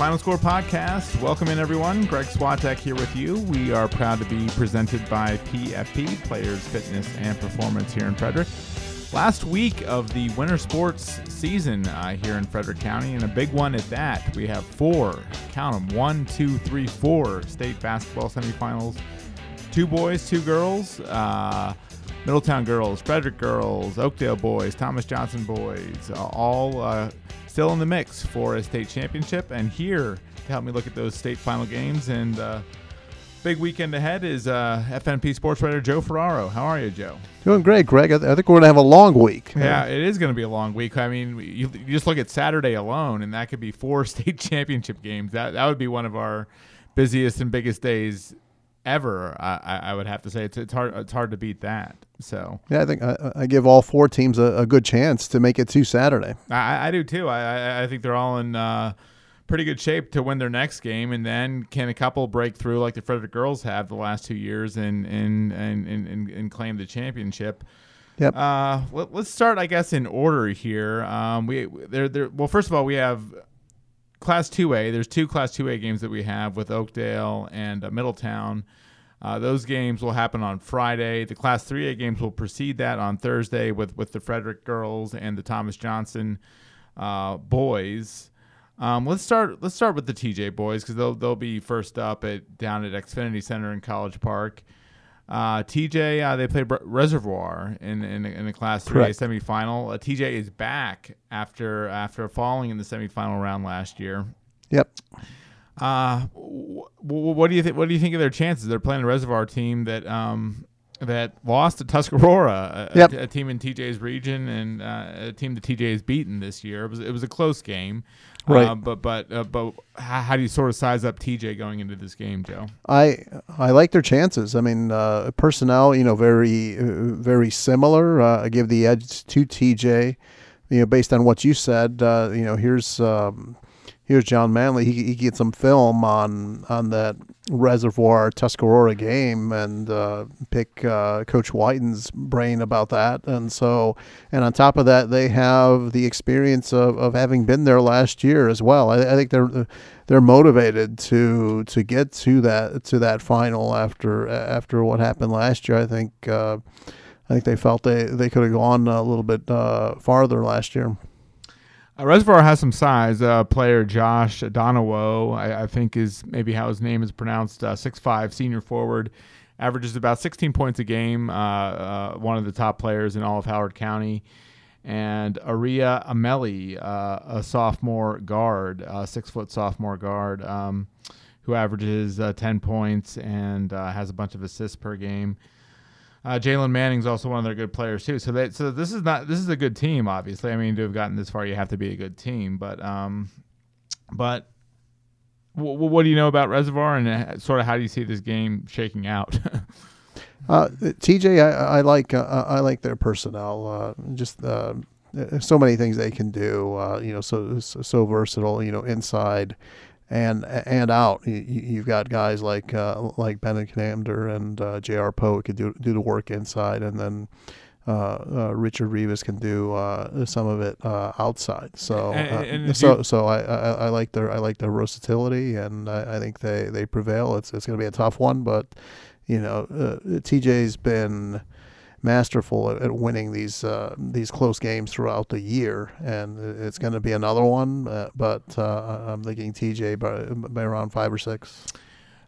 Final Score Podcast. Welcome in, everyone. Greg Swatek here with you. We are proud to be presented by PFP, Players Fitness and Performance here in Frederick. Last week of the winter sports season uh, here in Frederick County, and a big one at that. We have four, count them, one, two, three, four state basketball semifinals. Two boys, two girls. Uh, Middletown girls, Frederick girls, Oakdale boys, Thomas Johnson boys, uh, all uh, still in the mix for a state championship. And here to help me look at those state final games and uh, big weekend ahead is uh, FNP sports writer Joe Ferraro. How are you, Joe? Doing great, Greg. I, th- I think we're going to have a long week. Yeah, it is going to be a long week. I mean, you, you just look at Saturday alone, and that could be four state championship games. That that would be one of our busiest and biggest days ever. I, I would have to say it's it's hard it's hard to beat that. So yeah, I think I, I give all four teams a, a, good chance to make it to Saturday. I, I do too. I I think they're all in uh, pretty good shape to win their next game, and then can a couple break through like the Frederick girls have the last two years and and and and, and claim the championship. Yep. Uh, let, us start, I guess, in order here. Um, we there there. Well, first of all, we have Class 2A, there's two Class 2A games that we have with Oakdale and uh, Middletown. Uh, those games will happen on Friday. The Class 3A games will precede that on Thursday with, with the Frederick girls and the Thomas Johnson uh, boys. Um, let's start. Let's start with the TJ boys because they'll they'll be first up at down at Xfinity Center in College Park. Uh, TJ, uh, they played Reservoir in in, in the Class 3A semifinal. Uh, TJ is back after after falling in the semifinal round last year. Yep. Uh, w- what do you think? What do you think of their chances? They're playing a Reservoir team that um that lost to Tuscarora, a, yep. a, a team in TJ's region, and uh, a team that TJ has beaten this year. It was it was a close game. Right. Uh, but but uh, but how, how, do you sort of size up TJ going into this game, Joe? I I like their chances. I mean, uh, personnel, you know, very very similar. Uh, I give the edge to TJ. You know, based on what you said, uh, you know, here's um, here's John Manley. He, he gets some film on on that Reservoir Tuscarora game and uh, pick uh, Coach Whiten's brain about that. And so, and on top of that, they have the experience of, of having been there last year as well. I, I think they're they're motivated to to get to that to that final after after what happened last year. I think. Uh, I think they felt they, they could have gone a little bit uh, farther last year. Uh, Reservoir has some size. Uh, player Josh Donawo, I, I, think is maybe how his name is pronounced. Uh, six five, senior forward, averages about 16 points a game. Uh, uh, one of the top players in all of Howard County. And Aria Ameli, a sophomore guard, six foot sophomore guard, um, who averages 10 points and has a bunch of assists per game. Uh, Jalen Manning's also one of their good players too. So they, so this is not this is a good team. Obviously, I mean to have gotten this far, you have to be a good team. But um, but w- what do you know about Reservoir and uh, sort of how do you see this game shaking out? uh, TJ, I, I like uh, I like their personnel. Uh, just so many things they can do. You know, so so versatile. You know, inside and and out. You, have got guys like uh, like Commander and uh, J.R. Poe could do do the work inside, and then uh, uh Richard Rivas can do uh, some of it uh, outside. So and, and so so I, I, I, like their I like their versatility, and I, I think they, they prevail. It's it's going to be a tough one, but you know TJ's been masterful at, at winning these uh, these close games throughout the year, and it's going to be another one. Uh, but uh, I'm thinking TJ by, by around five or six.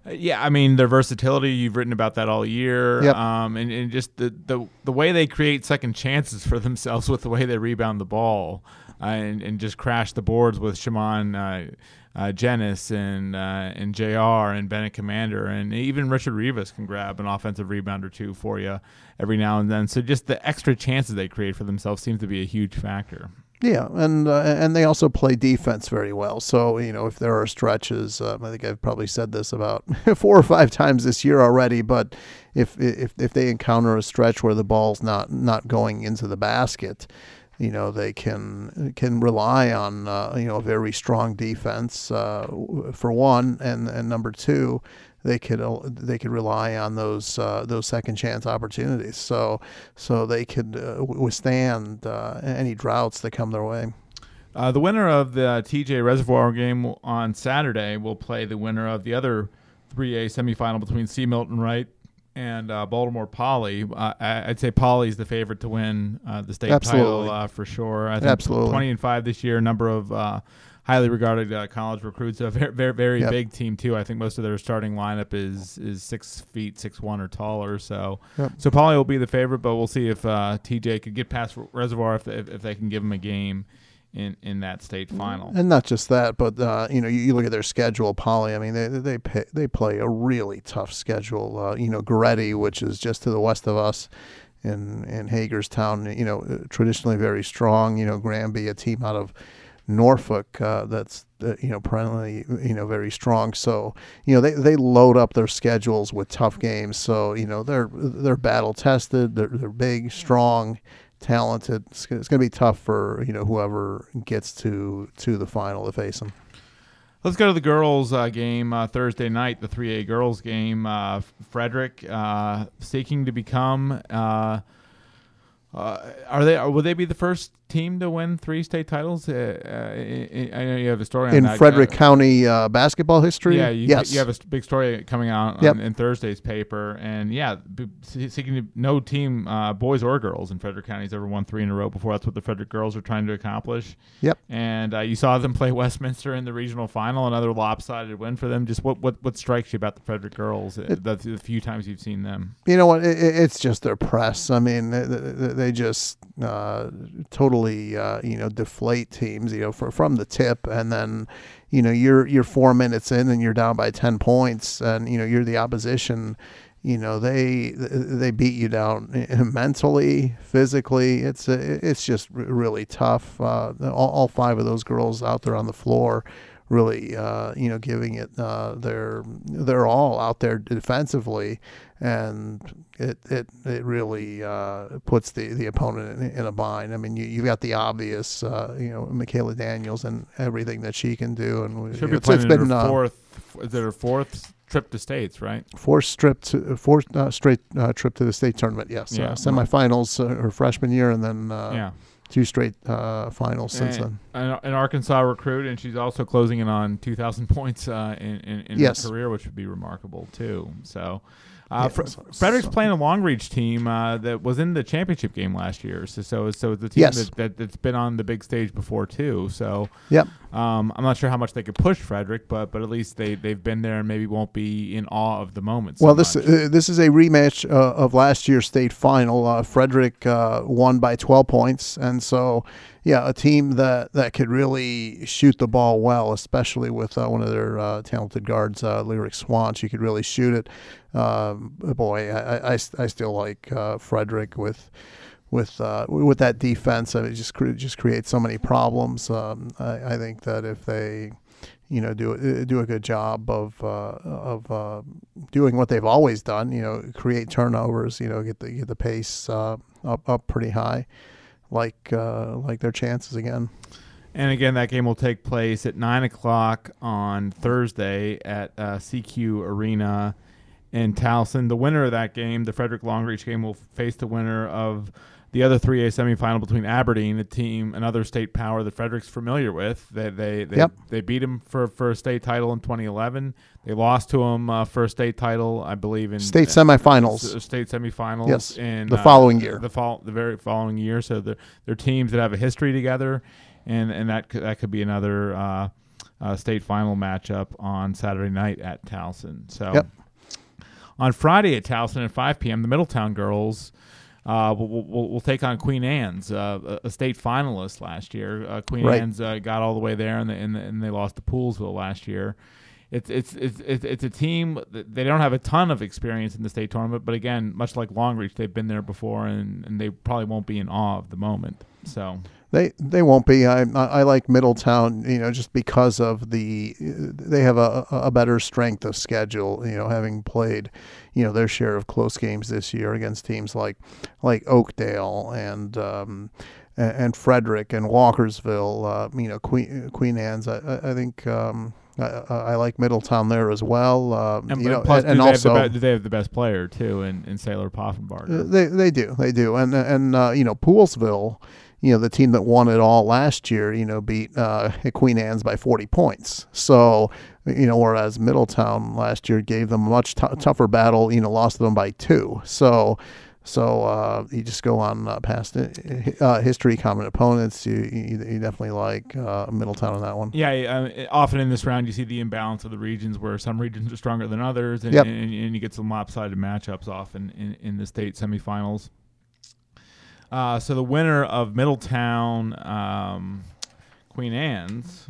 Uh, yeah, I mean their versatility. You've written about that all year, yep. um, and, and just the, the the way they create second chances for themselves with the way they rebound the ball, uh, and and just crash the boards with Shimon uh, uh, Jenis and uh, and Jr. and Bennett Commander and even Richard Rivas can grab an offensive rebound or two for you every now and then. So just the extra chances they create for themselves seems to be a huge factor. Yeah, and uh, and they also play defense very well. So you know, if there are stretches, um, I think I've probably said this about four or five times this year already. But if if if they encounter a stretch where the ball's not not going into the basket, you know they can can rely on uh, you know a very strong defense uh, for one, and and number two, they could they could rely on those uh, those second chance opportunities. So so they could uh, withstand uh, any droughts that come their way. Uh, the winner of the TJ Reservoir game on Saturday will play the winner of the other 3A semifinal between C. Milton Wright and uh, Baltimore Poly. Uh, I'd say Poly is the favorite to win uh, the state Absolutely. title uh, for sure. I think Absolutely. 20 and 5 this year, a number of uh, highly regarded uh, college recruits. A very, very, very Yep. big team, too. I think most of their starting lineup is is six feet, six one or taller. So Yep. so Poly will be the favorite, but we'll see if uh, TJ could get past Reservoir if, if, if they can give him a game in, in that state final. And not just that, but uh, you know, you, you look at their schedule, Poly. I mean, they they pay, they play a really tough schedule. Uh, you know, Goretti, which is just to the west of us, in in Hagerstown. You know, uh, traditionally very strong. You know, Granby, a team out of Norfolk uh, that's uh, you know perennially you know very strong. So you know they, they load up their schedules with tough games. So you know they're they're battle tested. They're they're big, strong, talented. It's, going to be tough for you know whoever gets to to the final to face them. Let's go to the girls' uh, game uh, Thursday night, the 3A girls' game. Uh, Frederick uh, seeking to become. Uh, uh, are they? Will they be the first team to win three state titles? Uh, uh, I know you have a story on In that. Frederick Uh, County uh, basketball history, Yeah, you, yes, you have a big story coming out on, Yep. in Thursday's paper, and yeah, seeking to, no team, uh, boys or girls in Frederick County has ever won three in a row before. That's what the Frederick girls are trying to accomplish. Yep. And uh, you saw them play Westminster in the regional final, another lopsided win for them. Just what what, what strikes you about the Frederick girls? uh, the, the few times you've seen them. you know what? It, it- it's just their press. I mean, they, they they just uh, uh, you know deflate teams. You know, for, from the tip, and then you know you're you're four minutes in and you're down by ten points, and you know you're the opposition. You know they they beat you down mentally, physically. It's it's just really tough. Uh, all, all five of those girls out there on the floor really uh, you know giving it uh, their their all out there defensively, and it it, it really uh, puts the, the opponent in, in a bind. I mean, you you got the obvious, uh, you know, Michaela Daniels and everything that she can do, and it's, be playing it's been her uh, fourth. Is it her fourth trip to states? Right. fourth strip to fourth uh, straight uh, trip to the state tournament. Yes, Yeah. uh, semifinals uh, her freshman year, and then uh, yeah. Two straight uh, finals since And- then. An, an Arkansas recruit, and she's also closing in on 2,000 points uh, in, in, in Yes. her career, which would be remarkable too. So, uh, Yeah, so- Frederick's so- playing a Long Reach team uh, that was in the championship game last year. So, so, so it's a team Yes. that, that that's been on the big stage before too. So, Yep. Um, I'm not sure how much they could push Frederick, but but at least they they've been there and maybe won't be in awe of the moment. so Well, this uh, this is a rematch uh, of last year's state final. Uh, Frederick uh, won by 12 points, and so yeah, a team that, that could really shoot the ball well, especially with uh, one of their uh, talented guards, uh, Lyric Swan. She could really shoot it. Um, boy, I, I, I I still like uh, Frederick with. With uh, with that defense, it just just creates so many problems. Um, I, I think that if they, you know, do uh, do a good job of uh, of uh, doing what they've always done. You know, create turnovers. You know, get the get the pace uh, up up pretty high, like uh, like their chances again. And again, that game will take place at nine o'clock on Thursday at uh, SECU Arena in Towson. The winner of that game, the Frederick Long Reach game, will face the winner of the other 3A semifinal between Aberdeen, a team, another state power that Frederick's familiar with. They they they, Yep. they beat him for for a state title in 2011. They lost to him uh, for a state title, I believe, in State uh, semifinals. state semifinals. Yes, in the uh, following year. The fall, the very following year. So they're, they're teams that have a history together, and and that could, that could be another uh, uh, state final matchup on Saturday night at Towson. So Yep. on Friday at Towson at 5 p.m., the Middletown girls. Uh, will will will take on Queen Anne's, uh, a state finalist last year. Uh, Queen Right. Anne's uh, got all the way there, and, they, and, and they lost to Poolesville last year it's it's it's it's it's a team they don't have a ton of experience in the state tournament, but again, much like Long Reach, they've been there before, and, and they probably won't be in awe of the moment. So They they won't be. I I like Middletown, you know, just because of the they have a a better strength of schedule. You know, having played, you know, their share of close games this year against teams like like Oakdale and. Um, and Frederick and Walkersville, uh, you know, Queen Queen Anne's. I, I think um, I, I like Middletown there as well. Uh, and, you know, plus, and, and also the be- do they have the best player too in, in Saylor Poffenbarger? They they do they do and and uh, you know Poolsville, you know, the team that won it all last year, you know, beat uh, Queen Anne's by 40 points. So, you know, whereas Middletown last year gave them a much t- tougher battle, you know, lost them by two. So, so uh, you just go on uh, past uh, history, common opponents. You, you, you definitely like uh, Middletown on that one. Yeah, uh, often in this round you see the imbalance of the regions where some regions are stronger than others, and, Yep. and, and you get some lopsided matchups often in, in the state semifinals. Uh, so the winner of Middletown um, Queen Anne's,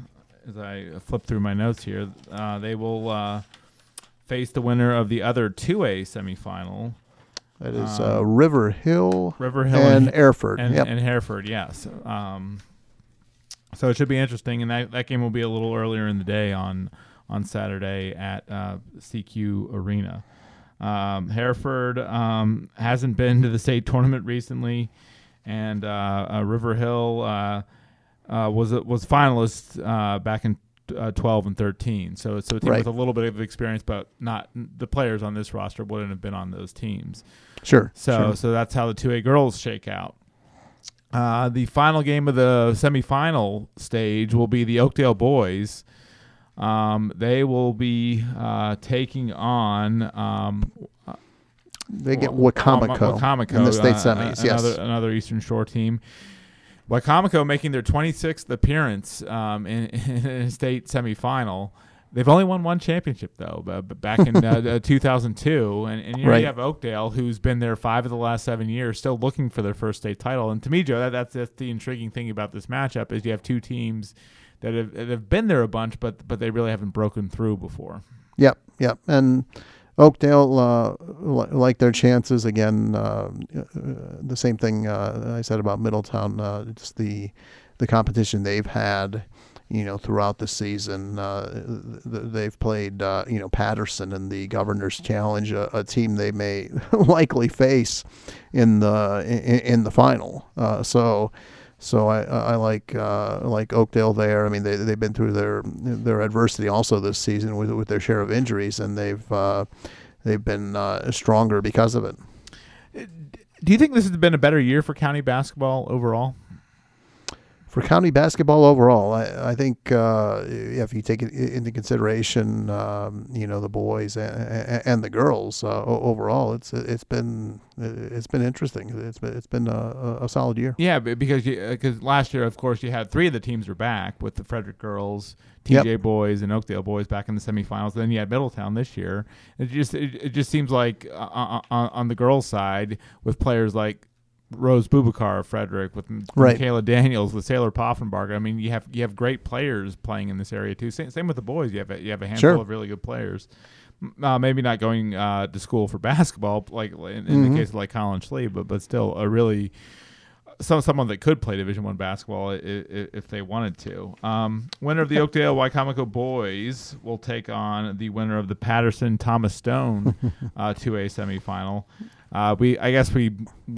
as I flip through my notes here, uh, they will uh, face the winner of the other 2A semifinal, That is Um, uh, River Hill River Hill and and, Hereford. and, yep. and Hereford. Yes. Um, so it should be interesting, and that, that game will be a little earlier in the day on on Saturday at uh, SECU Arena. Um, Hereford um, hasn't been to the state tournament recently, and uh, uh, River Hill uh, uh, was a, was finalist uh, back in uh, 12 and 13. So so a team Right. with a little bit of experience, but not the players on this roster wouldn't have been on those teams. sure. So sure. so that's how the two A girls shake out. Uh, the final game of the semifinal stage will be the Oakdale boys. Um, they will be uh, taking on um, they get Wa- Wicomico, Wa- Wicomico in the state uh, semis. yes. another, another Eastern Shore team. Wicomico making their 26th appearance um, in, in a state semifinal. They've only won one championship though, but, back in uh, uh, 2002, and, and here Right. you have Oakdale, who's been there five of the last seven years, still looking for their first state title. And to me, Joe, that, that's, that's the intriguing thing about this matchup is you have two teams that have, that have been there a bunch, but but they really haven't broken through before. Yep, yep. And Oakdale uh, li- like their chances again. Uh, uh, the same thing uh, I said about Middletown. Uh, just the the competition they've had, you know, throughout the season. Th- they've played, you know, Patterson in the Governor's Challenge, a, a team they may likely face in the in, in the final. So. So I, I like uh, like Oakdale there. I mean they they've been through their their adversity also this season with with their share of injuries, and they've uh, they've been uh, stronger because of it. Do you think this has been a better year for county basketball overall? For county basketball overall, I, I think uh, if you take it into consideration, um, you know the boys and, and the girls uh, overall, it's it's been it's been interesting. It's been it's been a, a solid year. Yeah, because because last year, of course, you had three of the teams were back with the Frederick girls, Yep. TJ boys, and Oakdale boys back in the semifinals. Then you had Middletown this year. It just it, it just seems like uh, uh, on, on the girls' side with players like Rose Bubakar, Frederick, with Right. Michaela Daniels, with Saylor Poffenbarger. I mean, you have you have great players playing in this area too. Same, same with the boys. You have a, you have a handful Sure. of really good players. Uh, maybe not going uh, to school for basketball, like in, in Mhm. the case of like Colin Schlee, but but still a really some someone that could play Division One basketball i- i- if they wanted to. Um, winner of the Oakdale Wicomico boys will take on the winner of the Patterson Thomas Stone uh, 2A semifinal. Uh, we, I guess we,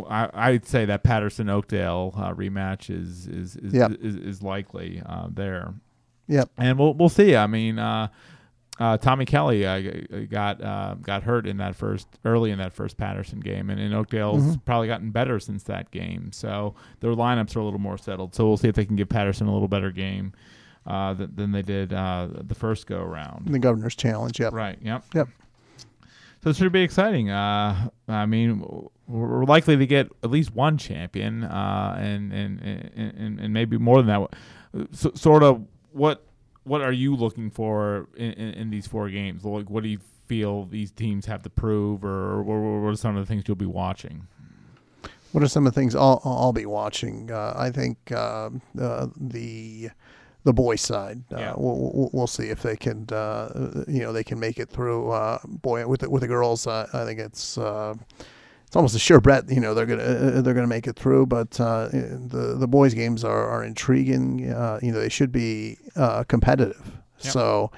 I, I'd say that Patterson Oakdale uh, rematch is is is, Yep. is, is likely uh, there, Yep. and we'll we'll see. I mean. Uh, uh, Tommy Kelly uh, got uh, got hurt in that first early in that first Patterson game, and, and Oakdale's Mhm. probably gotten better since that game. So their lineups are a little more settled. So we'll see if they can give Patterson a little better game uh, than, than they did uh, the first go around. The Governor's Challenge. Yep. Right. Yep. Yep. So it should be exciting. Uh, I mean, we're likely to get at least one champion, uh, and, and, and and maybe more than that. So, sort of, what what are you looking for in, in, in these four games? Like, what do you feel these teams have to prove, or, or what are some of the things you'll be watching? What are some of the things I'll, I'll be watching? Uh, I think uh, uh, the the boys side. Uh, Yeah. we'll, we'll, we'll see if they can, uh, you know, they can make it through. Uh, boy, with the, with the girls, uh, I think it's uh, it's almost a sure bet. You know, they're gonna uh, they're gonna make it through. But uh, the the boys games are, are intriguing. Uh, you know, they should be uh, competitive. Yep. So,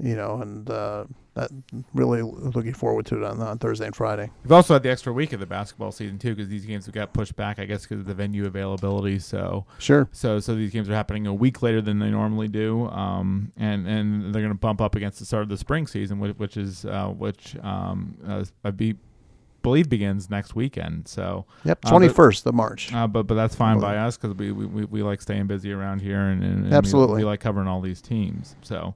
you know, and uh, that really looking forward to it on, on Thursday and Friday. We've also had the extra week of the basketball season too, because these games have got pushed back, I guess, because of the venue availability. So Sure. So so these games are happening a week later than they normally do, um, and and they're going to bump up against the start of the spring season, which, which is uh, which um, uh, I be believe begins next weekend. So yep, uh, twenty first of March. uh, but but that's fine by us because we, we, we, we like staying busy around here and, and, and we- Absolutely. we, like covering all these teams. So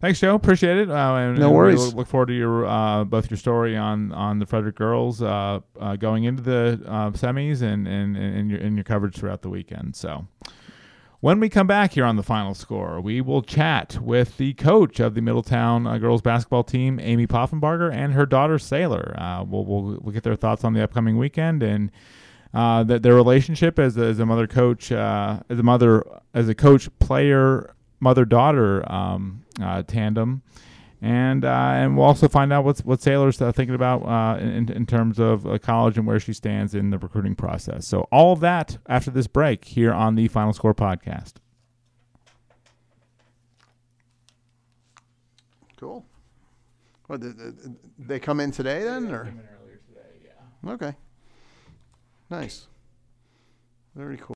thanks, Joe. Appreciate it. Uh, and, No and worries. look- look forward to your uh, both your story on, on the Frederick girls uh, uh, going into the uh, semis and, and, and your and your coverage throughout the weekend. So. When we come back here on the final score, we will chat with the coach of the Middletown uh, girls basketball team, Amy Poffenbarger, and her daughter Saylor. Uh, we'll, we'll we'll get their thoughts on the upcoming weekend and uh, that their relationship as a, as a mother coach, uh, as a mother, as a coach player, mother daughter um, uh, tandem, and uh, and we'll also find out what's what Saylor's uh, thinking about uh, in in terms of uh, college and where she stands in the recruiting process. So all of that after this break here on the Final Score podcast. Cool. What, th- th- th- they come in today then, or earlier today. Yeah. okay, nice, very cool.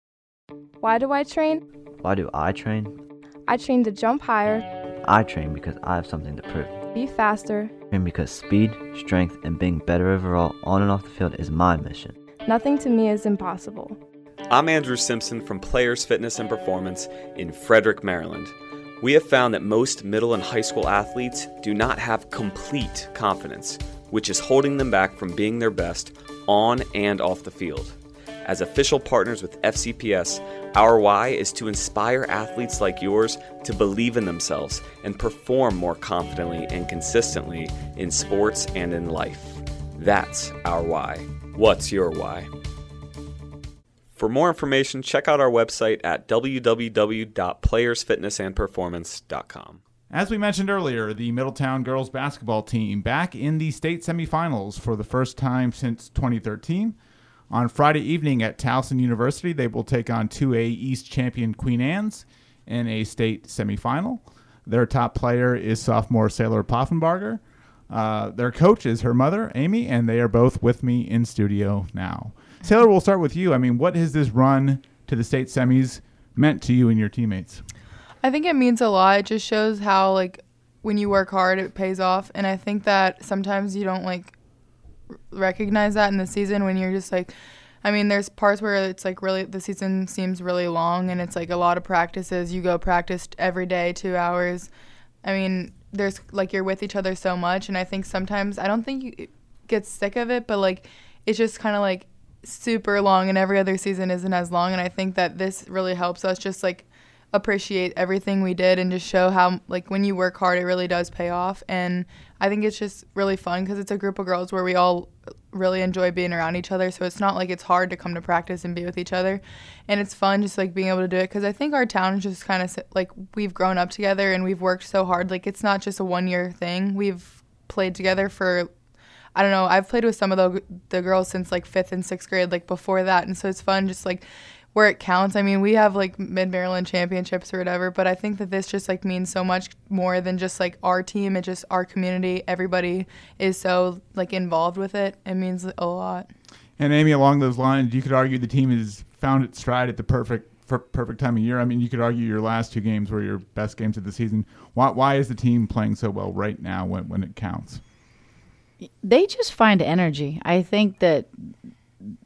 Why do I train? Why do I train? I train to jump higher, I train because I have something to prove. be faster. Train because speed, strength, and being better overall on and off the field is my mission. Nothing to me is impossible. I'm Andrew Simpson from Players Fitness and Performance in Frederick, Maryland. We have found that most middle and high school athletes do not have complete confidence, which is holding them back from being their best on and off the field. As official partners with FCPS, our why is to inspire athletes like yours to believe in themselves and perform more confidently and consistently in sports and in life. That's our why. What's your why? For more information, check out our website at www.playersfitnessandperformance.com. As we mentioned earlier, the Middletown girls basketball team back in the state semifinals for the first time since 2013. On Friday evening at Towson University, they will take on 2A East champion Queen Anne's in a state semifinal. Their top player is sophomore Saylor Poffenbarger. Uh, their coach is her mother, Amy, and they are both with me in studio now. Saylor, we'll start with you. I mean, what has this run to the state semis meant to you and your teammates? I think it means a lot. It just shows how like when you work hard, it pays off. And I think that sometimes you don't like recognize that in the season when you're just like, I mean, there's parts where it's like really the season seems really long and it's like a lot of practices. You go practice every day, two hours. I mean, there's like you're with each other so much, and I think sometimes I don't think you get sick of it, but like it's just kind of like super long, and every other season isn't as long. And I think that this really helps us just like appreciate everything we did and just show how like when you work hard it really does pay off and i think it's just really fun because it's a group of girls where we all really enjoy being around each other so it's not like it's hard to come to practice and be with each other and it's fun just like being able to do it because i think our town is just kind of like we've grown up together and we've worked so hard like it's not just a one year thing we've played together for I don't know. I've played with some of the the girls since like fifth and sixth grade, like before that, and so it's fun just like where it counts. I mean, we have like Mid Maryland championships or whatever, but I think that this just like means so much more than just like our team. It just our community. Everybody is so like involved with it. It means a lot. And Amy, along those lines, you could argue the team has found its stride at the perfect per- perfect time of year. I mean, you could argue your last two games were your best games of the season. Why, why is the team playing so well right now when, when it counts? they just find energy. I think that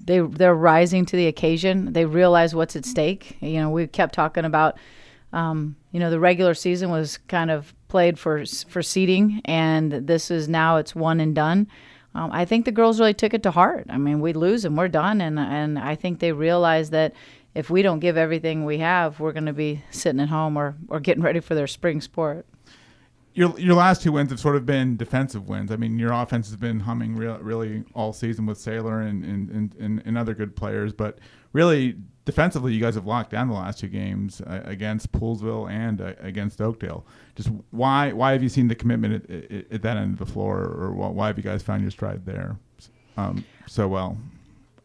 they they're rising to the occasion. They realize what's at stake. You know, we kept talking about, um, you know, the regular season was kind of played for for seeding, and this is now it's one and done. Um, I think the girls really took it to heart. I mean, we lose and we're done, and and I think they realize that if we don't give everything we have, we're going to be sitting at home or or getting ready for their spring sport. Your your last two wins have sort of been defensive wins. I mean, your offense has been humming real, really all season with Saylor and and, and, and and other good players, but really defensively, you guys have locked down the last two games uh, against Poolesville and uh, against Oakdale. Just why why have you seen the commitment at, at, at that end of the floor, or why have you guys found your stride there um, so well?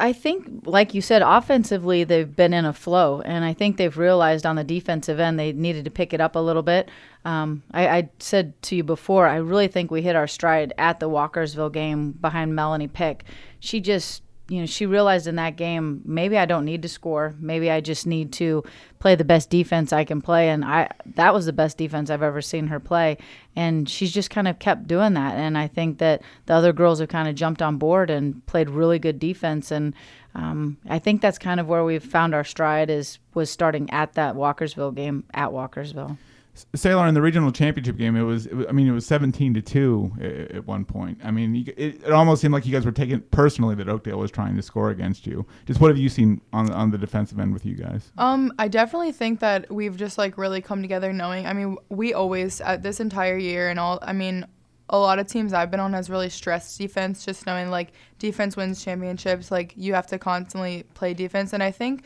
I think, like you said, offensively they've been in a flow, and I think they've realized on the defensive end they needed to pick it up a little bit. Um, I, I said to you before, I really think we hit our stride at the Walkersville game behind Melanie Pick. She just you know, she realized in that game, maybe I don't need to score. Maybe I just need to play the best defense I can play. And I that was the best defense I've ever seen her play. And she's just kind of kept doing that. And I think that the other girls have kind of jumped on board and played really good defense. And um, I think that's kind of where we've found our stride is was starting at that Walkersville game at Walkersville. Saylor in the regional championship game, it was, it was, I mean, it was 17 to 2 at, one point. I mean, it, it, almost seemed like you guys were taking it personally that Oakdale was trying to score against you. Just what have you seen on, on the defensive end with you guys? Um, I definitely think that we've just like really come together knowing, I mean, we always, at this entire year and all, I mean, a lot of teams I've been on has really stressed defense, just knowing like defense wins championships. Like you have to constantly play defense. And I think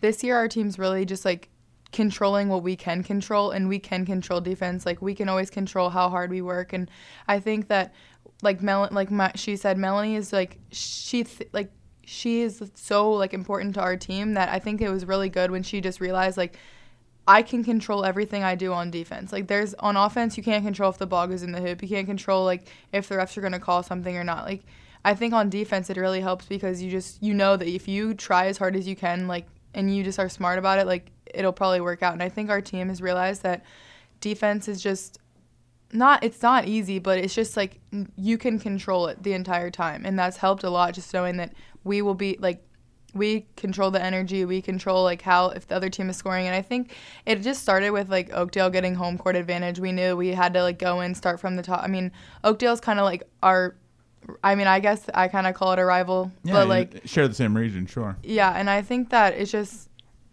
this year our team's really just like controlling what we can control and we can control defense like we can always control how hard we work and i think that like Mel like my, she said melanie is like she th- like she is so like important to our team that i think it was really good when she just realized like I can control everything I do on defense. Like there's on offense, you can't control if the ball goes in the hoop. You can't control like if the refs are gonna call something or not. Like I think on defense it really helps because you just you know that if you try as hard as you can, like and you just are smart about it, like it'll probably work out. And I think our team has realized that defense is just not it's not easy, but it's just like you can control it the entire time, and that's helped a lot. Just knowing that we will be like we control the energy, we control like how if the other team is scoring, and I think it just started with like Oakdale getting home court advantage. We knew we had to like go and start from the top. I mean, Oakdale's kind of like our I mean, I guess I kind of call it a rival, yeah, but like share the same region, sure. Yeah, and I think that it's just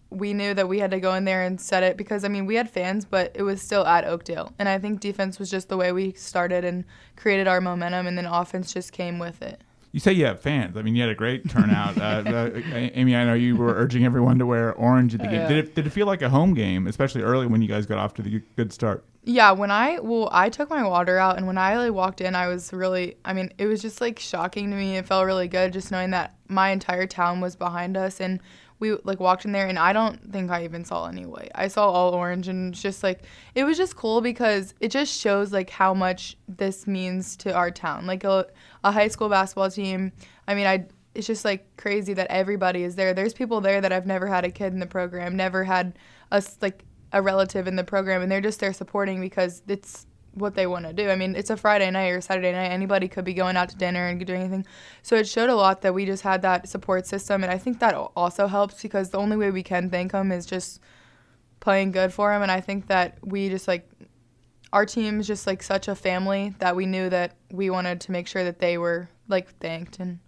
we knew that we had to go in there and set it because I mean we had fans, but it was still at Oakdale, and I think defense was just the way we started and created our momentum, and then offense just came with it. You say you have fans. I mean, you had a great turnout. uh, uh, Amy, I know you were urging everyone to wear orange at the game. Did it, did it feel like a home game, especially early when you guys got off to the good start? Yeah, when I well, I took my water out, and when I like, walked in, I was really. I mean, it was just like shocking to me. It felt really good just knowing that my entire town was behind us, and we like walked in there and I don't think I even saw any white. I saw all orange and it's just like it was just cool because it just shows like how much this means to our town. Like a, a high school basketball team. I mean, I it's just like crazy that everybody is there. There's people there that I've never had a kid in the program, never had us like a relative in the program and they're just there supporting because it's what they want to do. I mean, it's a Friday night or Saturday night. Anybody could be going out to dinner and doing anything. So it showed a lot that we just had that support system, and I think that also helps because the only way we can thank them is just playing good for them. And I think that we just like our team is just like such a family that we knew that we wanted to make sure that they were like thanked and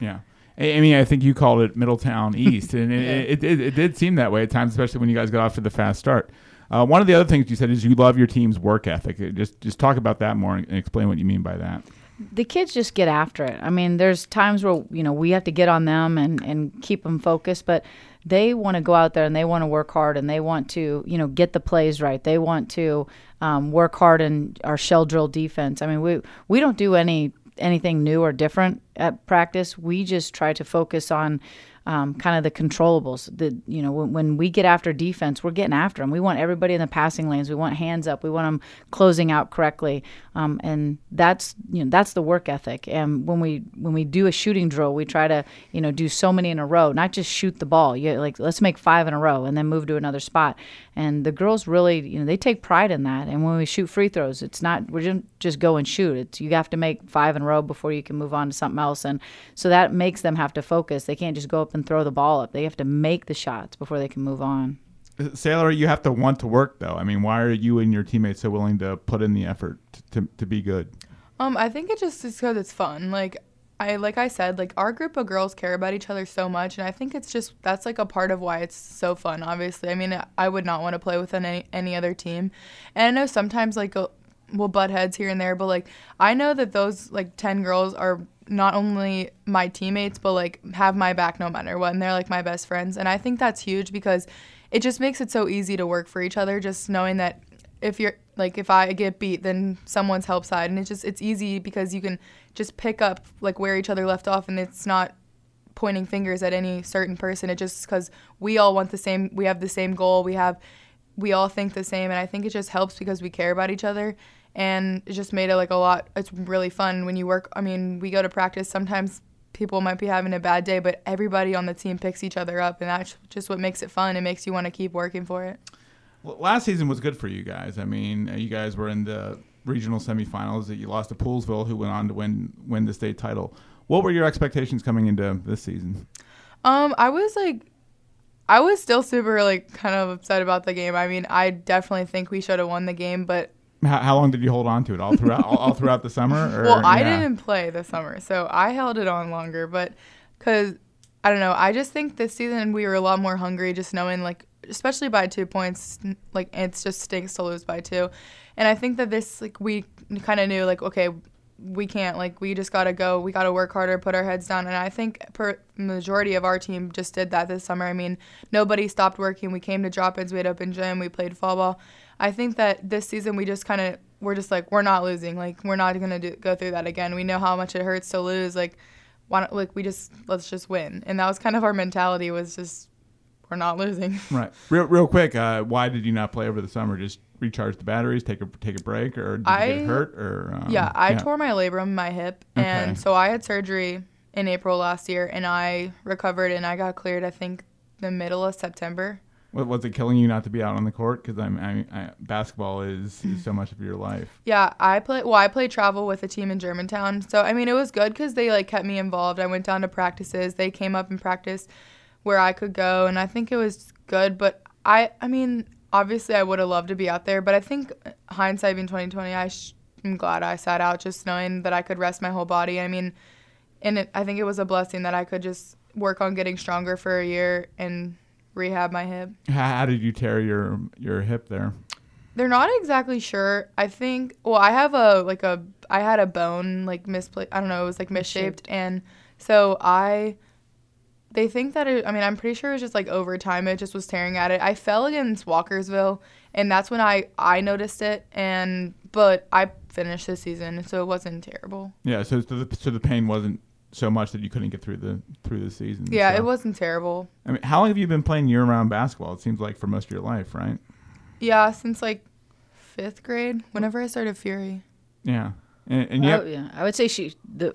yeah. I mean, I think you called it Middletown East, and it, it, it, it, did seem that way at times, especially when you guys got off to the fast start. Uh, one of the other things you said is you love your team's work ethic. Uh, just just talk about that more and explain what you mean by that. The kids just get after it. I mean, there's times where you know we have to get on them and and keep them focused, but they want to go out there and they want to work hard and they want to you know get the plays right. They want to um, work hard in our shell drill defense. I mean, we we don't do any anything new or different at practice. We just try to focus on um, kind of the controllables. The you know when, when, we get after defense, we're getting after them. We want everybody in the passing lanes. We want hands up. We want them closing out correctly. Um, and that's you know that's the work ethic. And when we when we do a shooting drill, we try to you know do so many in a row, not just shoot the ball. You like let's make five in a row and then move to another spot. And the girls really you know they take pride in that. And when we shoot free throws, it's not we're just just go and shoot. It's you have to make five in a row before you can move on to something else. And so that makes them have to focus. They can't just go up and throw the ball up. They have to make the shots before they can move on. Saylor, you have to want to work though. I mean, why are you and your teammates so willing to put in the effort to, to, to be good? Um, I think it just is because it's fun. Like I like I said, like our group of girls care about each other so much, and I think it's just that's like a part of why it's so fun. Obviously, I mean, I would not want to play with any any other team, and I know sometimes like uh, we'll butt heads here and there, but like I know that those like ten girls are not only my teammates but like have my back no matter what, and they're like my best friends, and I think that's huge because it just makes it so easy to work for each other. Just knowing that if you're like if I get beat, then someone's help side, and it's just it's easy because you can just pick up like where each other left off, and it's not pointing fingers at any certain person. It just because we all want the same, we have the same goal, we have, we all think the same, and I think it just helps because we care about each other, and it just made it like a lot. It's really fun when you work. I mean, we go to practice sometimes people might be having a bad day, but everybody on the team picks each other up, and that's just what makes it fun. It makes you want to keep working for it. Last season was good for you guys. I mean, uh, you guys were in the regional semifinals. That you lost to Poolesville, who went on to win win the state title. What were your expectations coming into this season? Um, I was like, I was still super like kind of upset about the game. I mean, I definitely think we should have won the game, but How, how long did you hold on to it? All throughout all, all throughout the summer? Or, well, I yeah. didn't play this summer, so I held it on longer. But because I don't know, I just think this season we were a lot more hungry, just knowing like, especially by two points, like it just stinks to lose by two. And I think that this like we kind of knew like okay, we can't like we just gotta go, we gotta work harder, put our heads down. And I think per majority of our team just did that this summer. I mean, nobody stopped working. We came to drop-ins, we had open gym, we played fall ball. I think that this season we just kind of we're just like we're not losing. Like we're not gonna do, go through that again. We know how much it hurts to lose. Like why don't like we just let's just win. And that was kind of our mentality was just we're not losing. Right. Real, real quick. Uh, why did you not play over the summer? Just recharge the batteries, take a take a break, or did you I- get hurt? Or um, yeah, I tore my labrum my hip, Okay. and so I had surgery in April last year, and I recovered and I got cleared. I think the middle of September. What, was it killing you not to be out on the court? Because I'm, I, I, basketball is, is so much of your life. Yeah, I play. Well, I played travel with a team in Germantown, so I mean it was good because they like kept me involved. I went down to practices. They came up and practiced where I could go, and I think it was good. But I, I mean, obviously I would have loved to be out there, but I think uh, hindsight being 2020, I sh- I'm glad I sat out just knowing that I could rest my whole body. I mean, and it, I think it was a blessing that I could just work on getting stronger for a year and rehab my hip. How, how did you tear your your hip there? They're not exactly sure. I think. Well, I have a like a I had a bone like misplaced. I don't know. It was like misshaped, and so I. They think that it. I mean, I'm pretty sure it was just like over time. It just was tearing at it. I fell against Walkersville, and that's when I I noticed it. And but I finished the season, so it wasn't terrible. Yeah. So so the, so the pain wasn't so much that you couldn't get through the through the season. Yeah, so. it wasn't terrible. I mean, how long have you been playing year-round basketball? It seems like for most of your life, right? Yeah, since like fifth grade, whenever I started Fury. Yeah. And, and you I, have, yeah, I would say she the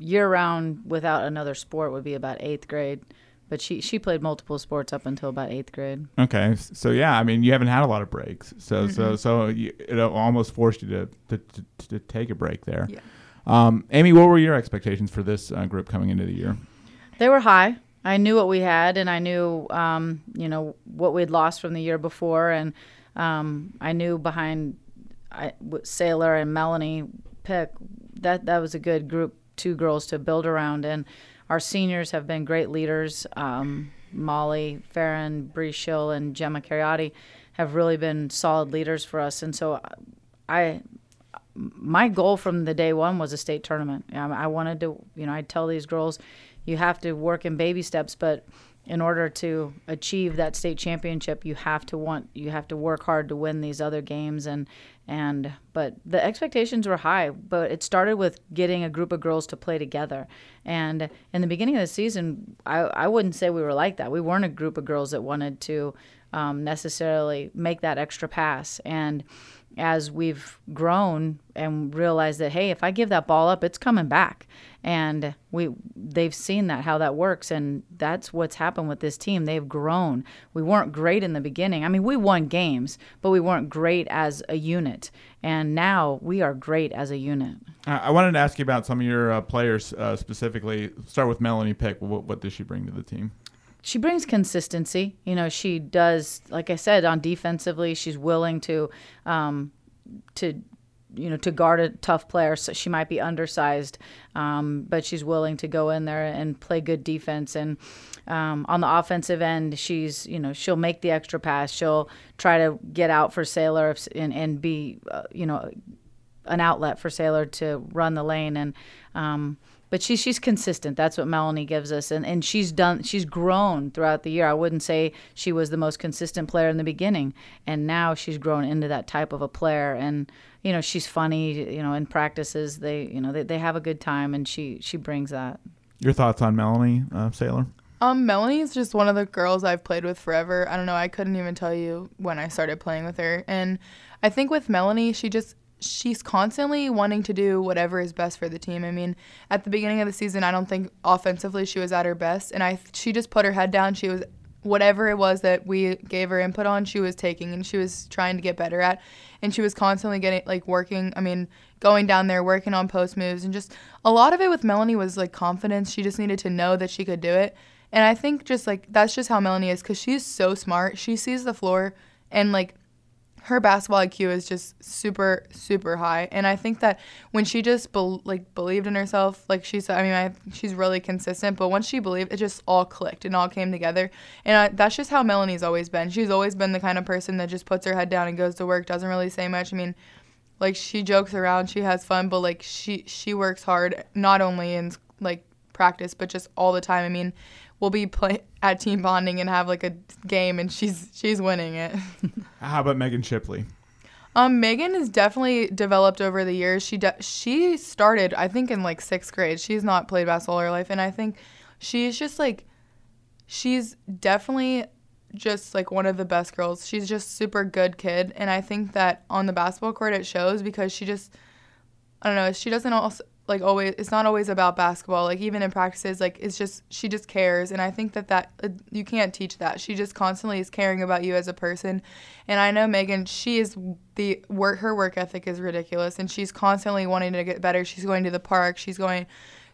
year round without another sport would be about eighth grade, but she she played multiple sports up until about eighth grade. Okay, so yeah, I mean, you haven't had a lot of breaks, so so so you, it almost forced you to to, to to take a break there. Yeah. Um, Amy, what were your expectations for this uh, group coming into the year? They were high. I knew what we had, and I knew, um, you know, what we'd lost from the year before, and um, I knew behind I, Saylor and Melanie Pick that that was a good group, two girls to build around, and our seniors have been great leaders. Um, Molly Farron, Bree Schill, and Gemma Cariotti have really been solid leaders for us, and so I my goal from the day one was a state tournament. I wanted to, you know, I tell these girls, you have to work in baby steps, but in order to achieve that state championship, you have to want, you have to work hard to win these other games, and and but the expectations were high. But it started with getting a group of girls to play together, and in the beginning of the season, I I wouldn't say we were like that. We weren't a group of girls that wanted to um, necessarily make that extra pass, and as we've grown and realized that hey if i give that ball up it's coming back. And we they've seen that how that works. And that's what's happened with this team. They've grown. We weren't great in the beginning. I mean we won games but we weren't great as a unit. And now we are great as a unit. I wanted to ask you about some of your uh, players uh, specifically. Start with Melanie Pick. What, what does she bring to the team? She brings consistency. You know, she does, like I said, on defensively, she's willing to, um, to, you know, to guard a tough player. So she might be undersized, um, but she's willing to go in there and play good defense. And um, on the offensive end, she's, you know, she'll make the extra pass. She'll try to get out for Saylor and and be, uh, you know, an outlet for Saylor to run the lane and um, but she's she's consistent. That's what Melanie gives us, and and she's done. She's grown throughout the year. I wouldn't say she was the most consistent player in the beginning, and now she's grown into that type of a player. And you know, she's funny. You know, in practices, they you know they, they have a good time, and she she brings that. Your thoughts on Melanie uh, Saylor? Um, Melanie's just one of the girls I've played with forever. I don't know. I couldn't even tell you when I started playing with her. And I think with Melanie, she just she's constantly wanting to do whatever is best for the team. I mean, at the beginning of the season, I don't think offensively she was at her best, and I she just put her head down. She was whatever it was that we gave her input on, she was taking and she was trying to get better at, and she was constantly getting like working. I mean, going down there working on post moves and just a lot of it with Melanie was like confidence. She just needed to know that she could do it. And I think just like that's just how Melanie is cuz she's so smart. She sees the floor and like her basketball IQ is just super super high, and I think that when she just be- like believed in herself, like she said, I mean, I, she's really consistent. But once she believed, it just all clicked and all came together, and I, that's just how Melanie's always been. She's always been the kind of person that just puts her head down and goes to work, doesn't really say much. I mean, like she jokes around, she has fun, but like she she works hard not only in like practice but just all the time. I mean, we'll be play at team bonding and have like a game and she's she's winning it. How about Megan Shipley? Um, Megan has definitely developed over the years. She de- she started I think in like sixth grade. She's not played basketball all her life, and I think she's just like she's definitely just like one of the best girls. She's just super good kid, and I think that on the basketball court it shows because she just I don't know. She doesn't also like always it's not always about basketball. Like even in practices like it's just she just cares. And i think that that uh, you can't teach that. She just constantly is caring about you as a person. And i know megan she is the work her work ethic is ridiculous. And she's constantly wanting to get better. She's going to the park. She's going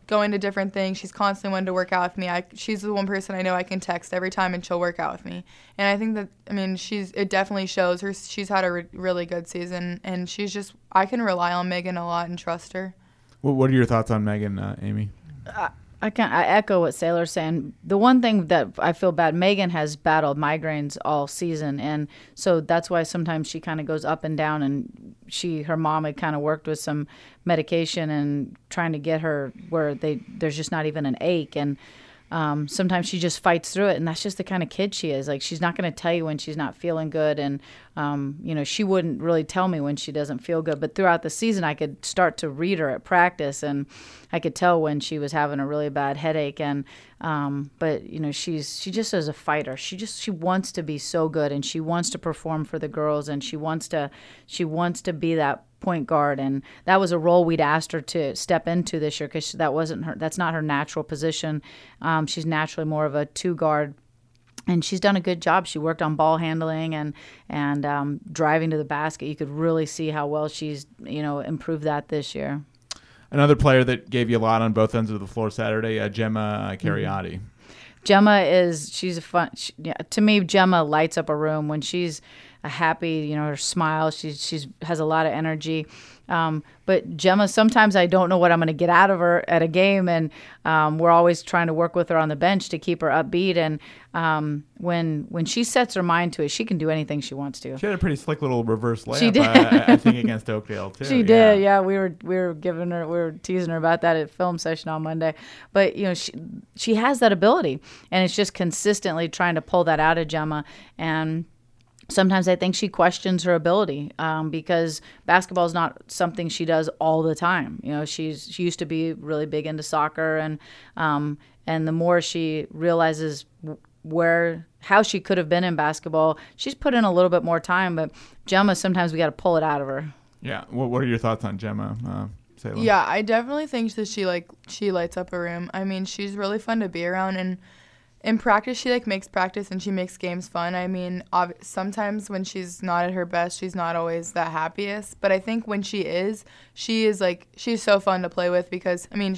going to different things. She's constantly wanting to work out with me. I, she's the one person i know i can text every time and she'll work out with me. And i think that i mean she's it definitely shows her she's had a re- really good season. And she's just i can rely on megan a lot and trust her what are your thoughts on Megan, uh, Amy? I, can I echo what Saylor's saying. The one thing that I feel bad, Megan has battled migraines all season, and so that's why sometimes she kind of goes up and down. And she, her mom, had kind of worked with some medication and trying to get her where they there's just not even an ache and um, sometimes she just fights through it and that's just the kind of kid she is. Like she's not going to tell you when she's not feeling good and um, you know she wouldn't really tell me when she doesn't feel good. But throughout the season i could start to read her at practice and i could tell when she was having a really bad headache and um, but you know she's she just is a fighter. She just she wants to be so good and she wants to perform for the girls and she wants to she wants to be that point guard, and that was a role we'd asked her to step into this year because that wasn't her. That's not her natural position. Um, she's naturally more of a two guard and she's done a good job. She worked on ball handling and and um, driving to the basket. You could really see how well she's you know improved that this year. Another player that gave you a lot on both ends of the floor Saturday, uh, Gemma uh, Cariotti. Mm-hmm. Gemma is she's a fun. She, yeah, to me, Gemma lights up a room when she's a happy. You know, her smile. She's she's has a lot of energy. Um, but Gemma, sometimes I don't know what I'm going to get out of her at a game, and um, we're always trying to work with her on the bench to keep her upbeat. And um, when when she sets her mind to it, she can do anything she wants to. She had a pretty slick little reverse layup. She did. I, I think against Oakdale too. She did. Yeah. we were we were giving her we were teasing her about that at film session on Monday. But you know she she has that ability, and it's just consistently trying to pull that out of Gemma and sometimes I think she questions her ability um, because basketball is not something she does all the time. You know, she's she used to be really big into soccer, and um, and the more she realizes where how she could have been in basketball, she's put in a little bit more time. But Gemma, sometimes we got to pull it out of her. Yeah. What What are your thoughts on Gemma? Uh, yeah, I definitely think that she like she lights up a room. I mean, she's really fun to be around and in practice she like makes practice and she makes games fun. I mean ob- sometimes when she's not at her best she's not always the happiest but i think when she is she is like she's so fun to play with because i mean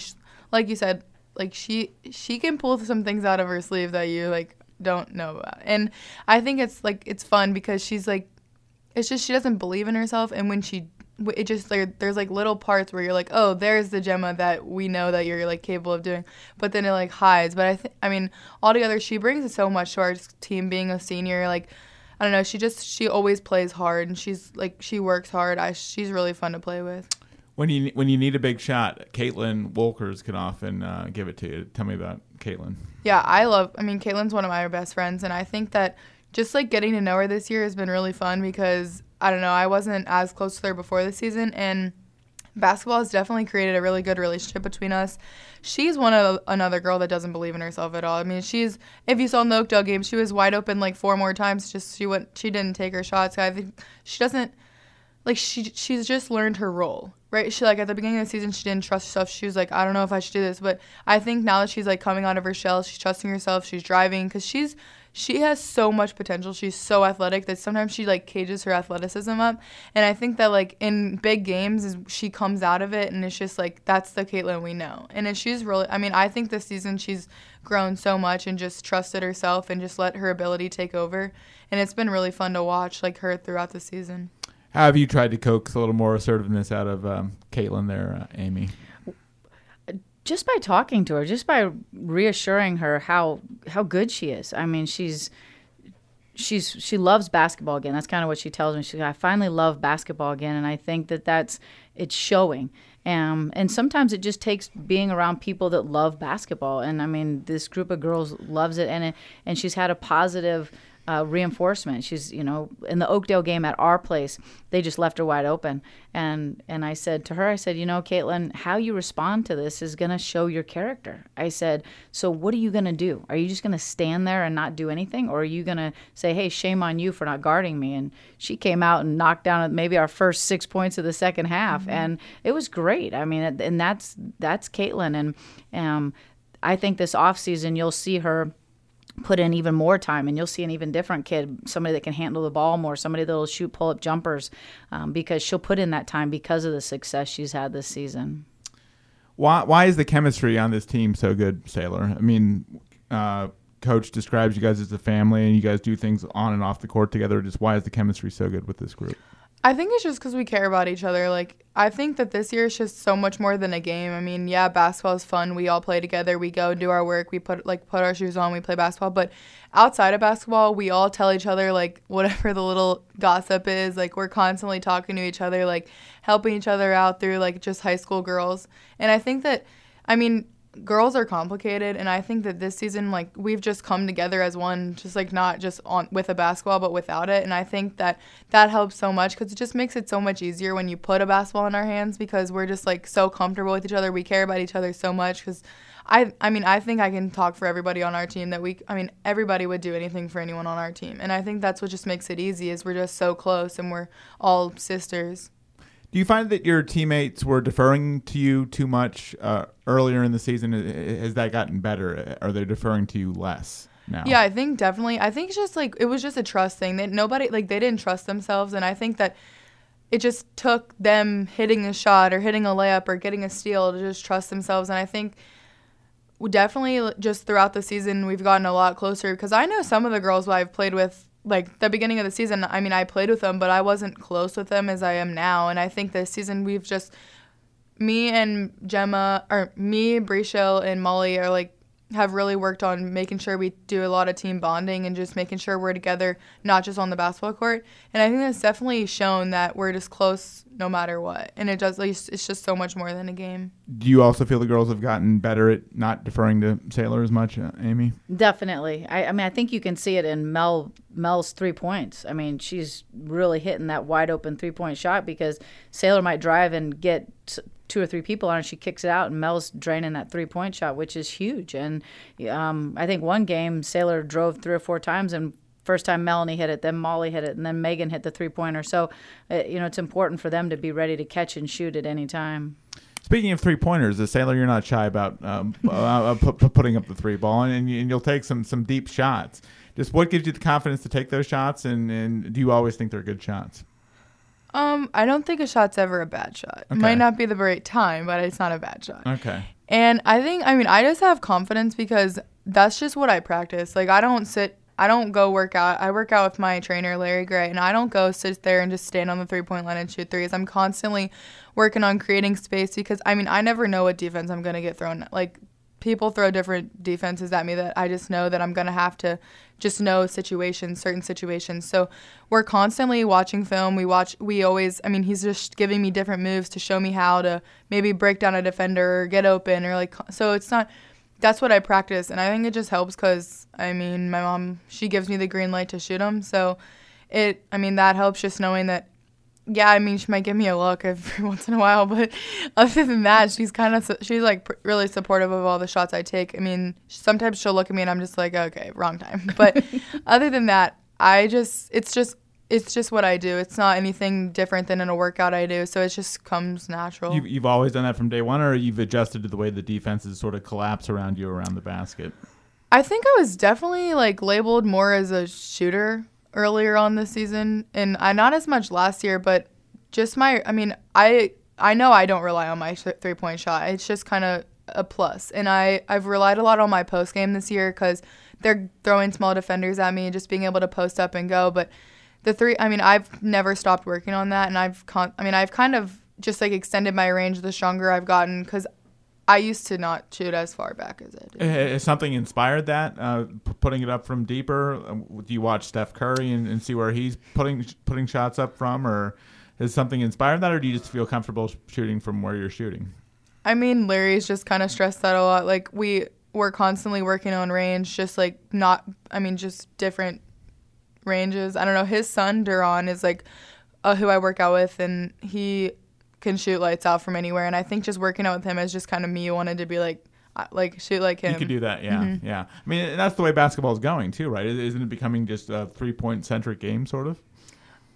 like you said like she she can pull some things out of her sleeve that you like don't know about. And i think it's like it's fun because she's like it's just she doesn't believe in herself and when she it just like there's like little parts where you're like oh there's the gemma that we know that you're like capable of doing but then it like hides but i think i mean altogether she brings so much to our team being a senior like i don't know she just she always plays hard and she's like she works hard i she's really fun to play with. When you when you need a big shot caitlin wolkers can often uh, give it to you. Tell me about caitlin. Yeah i love i mean caitlin's one of my best friends and i think that just like getting to know her this year has been really fun because I don't know, I wasn't as close to her before the season and basketball has definitely created a really good relationship between us. She's one of another girl that doesn't believe in herself at all. I mean, she's if you saw the Oakdale game, she was wide open like four more times. Just she went, she didn't take her shots. I think she doesn't like she she's just learned her role right she like at the beginning of the season she didn't trust herself she was like i don't know if i should do this but i think now that she's like coming out of her shell she's trusting herself she's driving because she's she has so much potential. She's so athletic that sometimes she like cages her athleticism up. And i think that like in big games is she comes out of it and it's just like that's the caitlin we know. And if she's really i mean i think this season she's grown so much and just trusted herself and just let her ability take over. And it's been really fun to watch like her throughout the season. How have you tried to coax a little more assertiveness out of um, Caitlin there, uh, Amy? Just by talking to her, just by reassuring her how how good she is. I mean, she's she's she loves basketball again. That's kind of what she tells me. She I finally love basketball again, and I think that that's it's showing. Um, and sometimes it just takes being around people that love basketball. And I mean, this group of girls loves it, and it, and she's had a positive uh, reinforcement. She's, you know, in the Oakdale game at our place, they just left her wide open. And and I said to her, I said, you know, Caitlin, how you respond to this is going to show your character. I said, so what are you going to do? Are you just going to stand there and not do anything, or are you going to say, hey, shame on you for not guarding me? And she came out and knocked down maybe our first six points of the second half, mm-hmm. and it was great. I mean, and that's that's Caitlin, and um, I think this off season you'll see her put in even more time and you'll see an even different kid somebody that can handle the ball more somebody that'll shoot pull up jumpers um, because she'll put in that time because of the success she's had this season. Why why is the chemistry on this team so good Saylor i mean uh, coach describes you guys as a family and you guys do things on and off the court together. Just why is the chemistry so good with this group I think it's just because we care about each other. Like, I think that this year is just so much more than a game. I mean, yeah, basketball is fun. We all play together. We go do our work. We put like put our shoes on. We play basketball. But outside of basketball, we all tell each other like whatever the little gossip is. Like, we're constantly talking to each other, like helping each other out through like just high school girls. And I think that, I mean, girls are complicated and i think that this season like we've just come together as one just like not just on with a basketball but without it and i think that that helps so much because it just makes it so much easier when you put a basketball in our hands because we're just like so comfortable with each other we care about each other so much because I, I mean, I think I can talk for everybody on our team that we, I mean, everybody would do anything for anyone on our team. And I think that's what just makes it easy is we're just so close and we're all sisters. Do you find that your teammates were deferring to you too much uh, earlier in the season? Has that gotten better? Are they deferring to you less now? Yeah, I think definitely. I think it's just like it was just a trust thing. That nobody like they didn't trust themselves, and I think that it just took them hitting a shot or hitting a layup or getting a steal to just trust themselves. And I think definitely just throughout the season we've gotten a lot closer because I know some of the girls who I've played with like the beginning of the season, I mean, I played with them, but I wasn't close with them as I am now. And I think this season we've just, me and Gemma, or me, Brichelle, and Molly are like have really worked on making sure we do a lot of team bonding and just making sure we're together, not just on the basketball court. And I think that's definitely shown that we're just close no matter what. And it does, least it's just so much more than a game. Do you also feel the girls have gotten better at not deferring to Saylor as much, uh, Amy? Definitely. I, I mean, I think you can see it in Mel Mel's three points. I mean, she's really hitting that wide open three point shot because Saylor might drive and get two or three people on it. She kicks it out, and Mel's draining that three point shot, which is huge. And um, I think one game, Saylor drove three or four times, and first time Melanie hit it, then Molly hit it, and then Megan hit the three pointer. So, uh, you know, it's important for them to be ready to catch and shoot at any time. Speaking of three pointers, the Saylor, you're not shy about um, uh, uh putting up the three ball, and, and you'll take some some deep shots. Just what gives you the confidence to take those shots, and, and do you always think they're good shots? Um, I don't think a shot's ever a bad shot. Okay. It might not be the right time, but it's not a bad shot. Okay. And I think, I mean, I just have confidence because that's just what I practice. Like, I don't sit, I don't go work out. I work out with my trainer, Larry Gray, and I don't go sit there and just stand on the three point line and shoot threes. I'm constantly working on creating space because, I mean, I never know what defense I'm going to get thrown. Like, people throw different defenses at me that I just know that I'm going to have to just know situations, certain situations. So we're constantly watching film. We watch, we always, I mean, he's just giving me different moves to show me how to maybe break down a defender or get open or like, so it's not, that's what I practice. And I think it just helps because, I mean, my mom, she gives me the green light to shoot them. So it, I mean, that helps just knowing that yeah, I mean, she might give me a look every once in a while, but other than that, she's kind of she's like pr- really supportive of all the shots I take. I mean, sometimes she'll look at me and I'm just like, okay, wrong time. But other than that, I just it's just it's just what I do. It's not anything different than in a workout I do. So it just comes natural. You've, you've always done that from day one, or you've adjusted to the way the defenses sort of collapse around you around the basket. I think I was definitely like labeled more as a shooter earlier on this season, and I not as much last year, but just my. I mean, I I know I don't rely on my three point shot. It's just kind of a plus, and I I've relied a lot on my post game this year because they're throwing small defenders at me, and just being able to post up and go. But the three, I mean, I've never stopped working on that, and I've con- I mean, I've kind of just like extended my range the stronger I've gotten because I used to not shoot as far back as I did. Has something inspired that? Uh, p- putting it up from deeper. Um, Do you watch Steph Curry and, and see where he's putting putting shots up from, or has something inspired that, or do you just feel comfortable shooting from where you're shooting? I mean, Larry's just kind of stressed that a lot. Like we we're constantly working on range, just like not. I mean, just different ranges. I don't know. His son Duran is like uh, who I work out with, and he can shoot lights out from anywhere. And I think just working out with him is just kind of me wanted to be like, like shoot like him. You could do that, yeah, Mm-hmm. yeah. I mean, that's the way basketball is going too, right? Isn't it becoming just a three point centric game, sort of?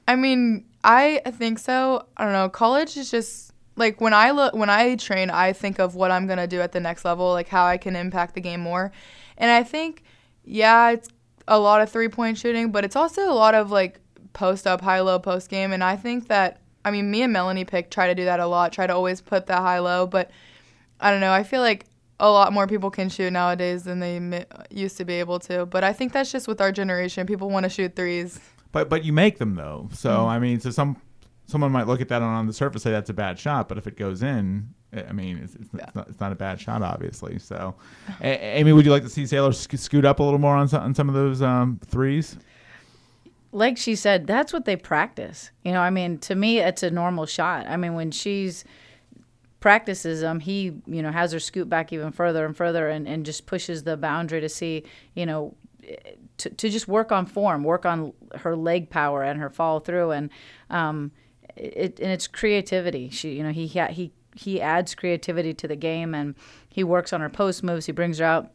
I mean, I think so. I don't know. College is just like when I look when I train, I think of what I'm gonna do at the next level, like how I can impact the game more. And I think, yeah, it's a lot of three point shooting, but it's also a lot of like post up, high low post game. And I think that I mean, me and Melanie Pick try to do that a lot, try to always put that high low. But I don't know. I feel like a lot more people can shoot nowadays than they used to be able to. But I think that's just with our generation. People want to shoot threes. But but you make them though, so Mm-hmm. I mean, so some someone might look at that on, on the surface say that's a bad shot, but if it goes in, I I mean, it's, it's, it's, not, it's not a bad shot, obviously. So, A- Amy, would you like to see Saylor sc- scoot up a little more on some, on some of those um, threes? Like she said, that's what they practice. You know, I mean, to me, it's a normal shot. I mean, when she's practices them, he, you know, has her scoot back even further and further and, and just pushes the boundary to see, you know, to, to just work on form, work on her leg power and her follow through. And, um, it, and it's creativity. She, you know, he, he, he adds creativity to the game and he works on her post moves. He brings her out.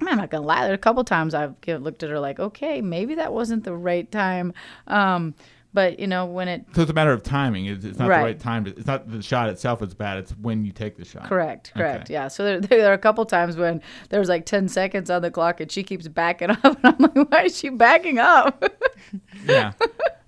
I'm not gonna lie. There are a couple times I've looked at her like, okay, maybe that wasn't the right time. Um, but you know, when it So it's a matter of timing. It's, it's not Right. the right time. To, it's not the shot itself that's bad. It's when you take the shot. correct, correct, Okay. yeah. So there, there are a couple times when there was like 10 seconds on the clock and she keeps backing up, and I'm like, why is she backing up? Yeah.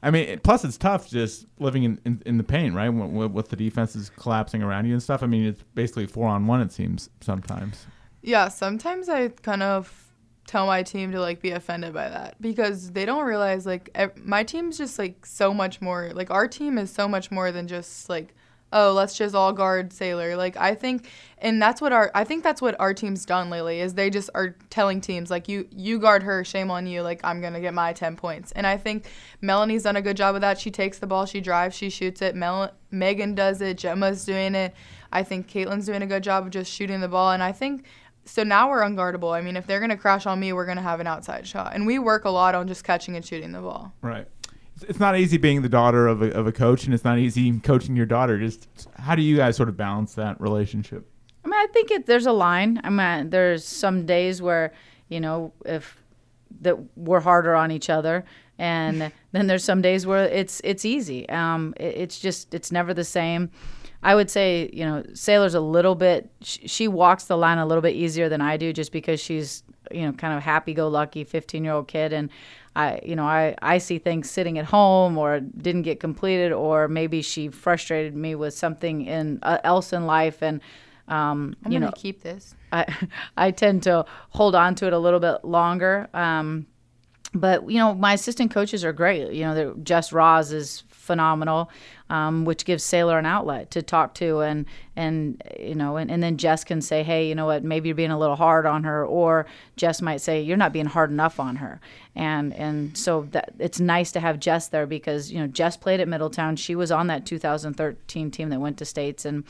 I mean, plus it's tough just living in, in, in the paint, right? With- with the defenses collapsing around you and stuff. I mean, it's basically four on one. It seems sometimes. Yeah, sometimes I kind of tell my team to like be offended by that because they don't realize like ev- my team's just like so much more. Like our team is so much more than just like oh, let's just all guard Saylor. Like I think and that's what our I think that's what our team's done lately is they just are telling teams like you you guard her, shame on you. Like I'm to get my 10 points. And I think Melanie's done a good job of that. She takes the ball, she drives, she shoots it. Mel- Megan does it, Gemma's doing it. I think Caitlin's doing a good job of just shooting the ball and I think so now we're unguardable. I mean, if they're going to crash on me, we're going to have an outside shot. And we work a lot on just catching and shooting the ball. Right. It's, it's not easy being the daughter of a, of a coach, and it's not easy coaching your daughter. Just how do you guys sort of balance that relationship? I mean, I think it, there's a line. I mean, there's some days where, you know, if that we're harder on each other, and then there's some days where it's it's easy. Um, it, it's just it's never the same. I would say, you know, Saylor's a little bit. She, she walks the line a little bit easier than I do, just because she's, you know, kind of happy-go-lucky 15-year-old kid, and I, you know, I I see things sitting at home or didn't get completed, or maybe she frustrated me with something in uh, else in life, and um, I'm you know, keep this. I I tend to hold on to it a little bit longer. Um, but you know, my assistant coaches are great. You know, they're- Jess Roz is phenomenal, um, which gives Saylor an outlet to talk to, and and you know, and, and then Jess can say, hey, you know what, maybe you're being a little hard on her, or Jess might say you're not being hard enough on her, and and so that it's nice to have Jess there because you know Jess played at Middletown. She was on that 2013 team that went to states, and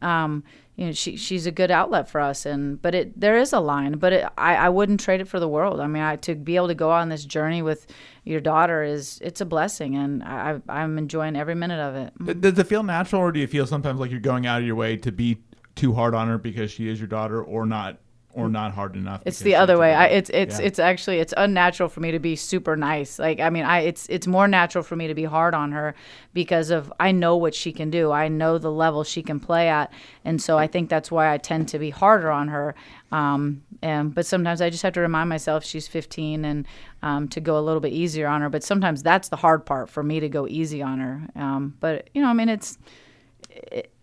um, you know, she she's a good outlet for us. And but it there is a line, but it, I I wouldn't trade it for the world. I mean, I, to be able to go on this journey with your daughter is it's a blessing, and I I'm enjoying every minute of it. Does it feel natural, or do you feel sometimes like you're going out of your way to be too hard on her because she is your daughter, or not or not hard enough. It's the other way. I, it's it's Yeah. it's actually it's unnatural for me to be super nice. Like I mean, I it's it's more natural for me to be hard on her because of I know what she can do. I know the level she can play at, and so I think that's why I tend to be harder on her. Um, and but sometimes I just have to remind myself she's 15 and um, to go a little bit easier on her. But sometimes that's the hard part for me to go easy on her. Um, but you know, I mean, it's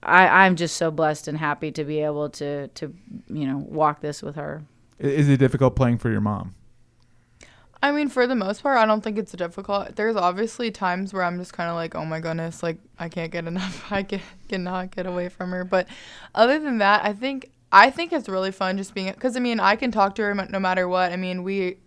I, I'm just so blessed and happy to be able to to you know walk this with her. Is it difficult playing for your mom? I mean, for the most part, I don't think it's difficult. There's obviously times where I'm just kind of like, oh my goodness, like I can't get enough. I can cannot get away from her. But other than that, I think I think it's really fun just being because I mean I can talk to her no matter what. I mean we.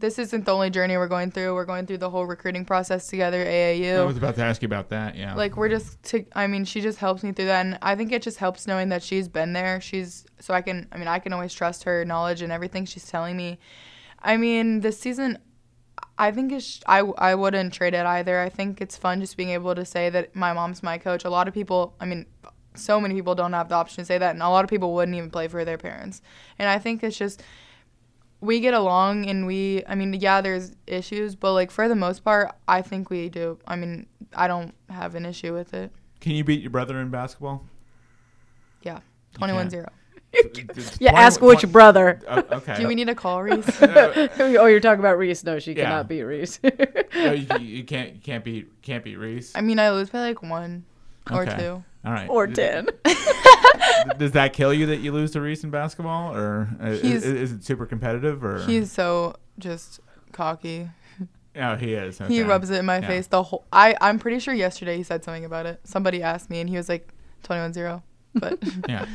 This isn't the only journey we're going through. We're going through the whole recruiting process together, AAU. I was about to ask you about that. Yeah. like we're just to i mean she just helps me through that and i think it just helps knowing that she's been there she's so i can i mean i can always trust her knowledge and everything she's telling me i mean this season i think it's i, I wouldn't trade it either i think it's fun just being able to say that my mom's my coach a lot of people i mean so many people don't have the option to say that and a lot of people wouldn't even play for their parents and i think it's just we get along and we i mean yeah there's issues but like for the most part i think we do i mean i don't have an issue with it Can you beat your brother in basketball? yeah You 21-0 Yeah, ask which brother. Oh, okay. do we need to call reese oh, you're talking about Reese? No, she Yeah. cannot beat Reese. No, you, you can't. You can't beat. Can't beat Reese. i mean i lose by like one or two All right. or ten. Does that kill you that you lose to Reese in basketball, or uh, is, is it super competitive? Or he's so just cocky oh, he is. he rubs it in my Yeah. face the whole i i'm pretty sure yesterday he said something about it somebody asked me and he was like 21-0 but Yeah.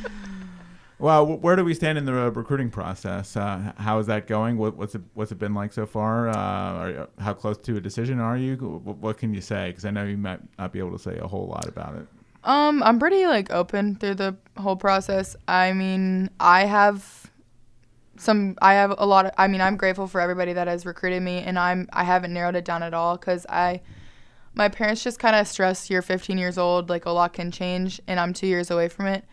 Well, wh- where do we stand in the uh, recruiting process? Uh, how is that going? What, what's it What's it been like so far? Uh, are, how close to a decision are you? What, what can you say? Because I know you might not be able to say a whole lot about it. Um, I'm pretty like open through the whole process. I mean, I have some I have a lot of I mean, I'm grateful for everybody that has recruited me and I'm I haven't narrowed it down at all cuz I my parents just kind of stress you're 15 years old, like a lot can change and I'm 2 years away from it.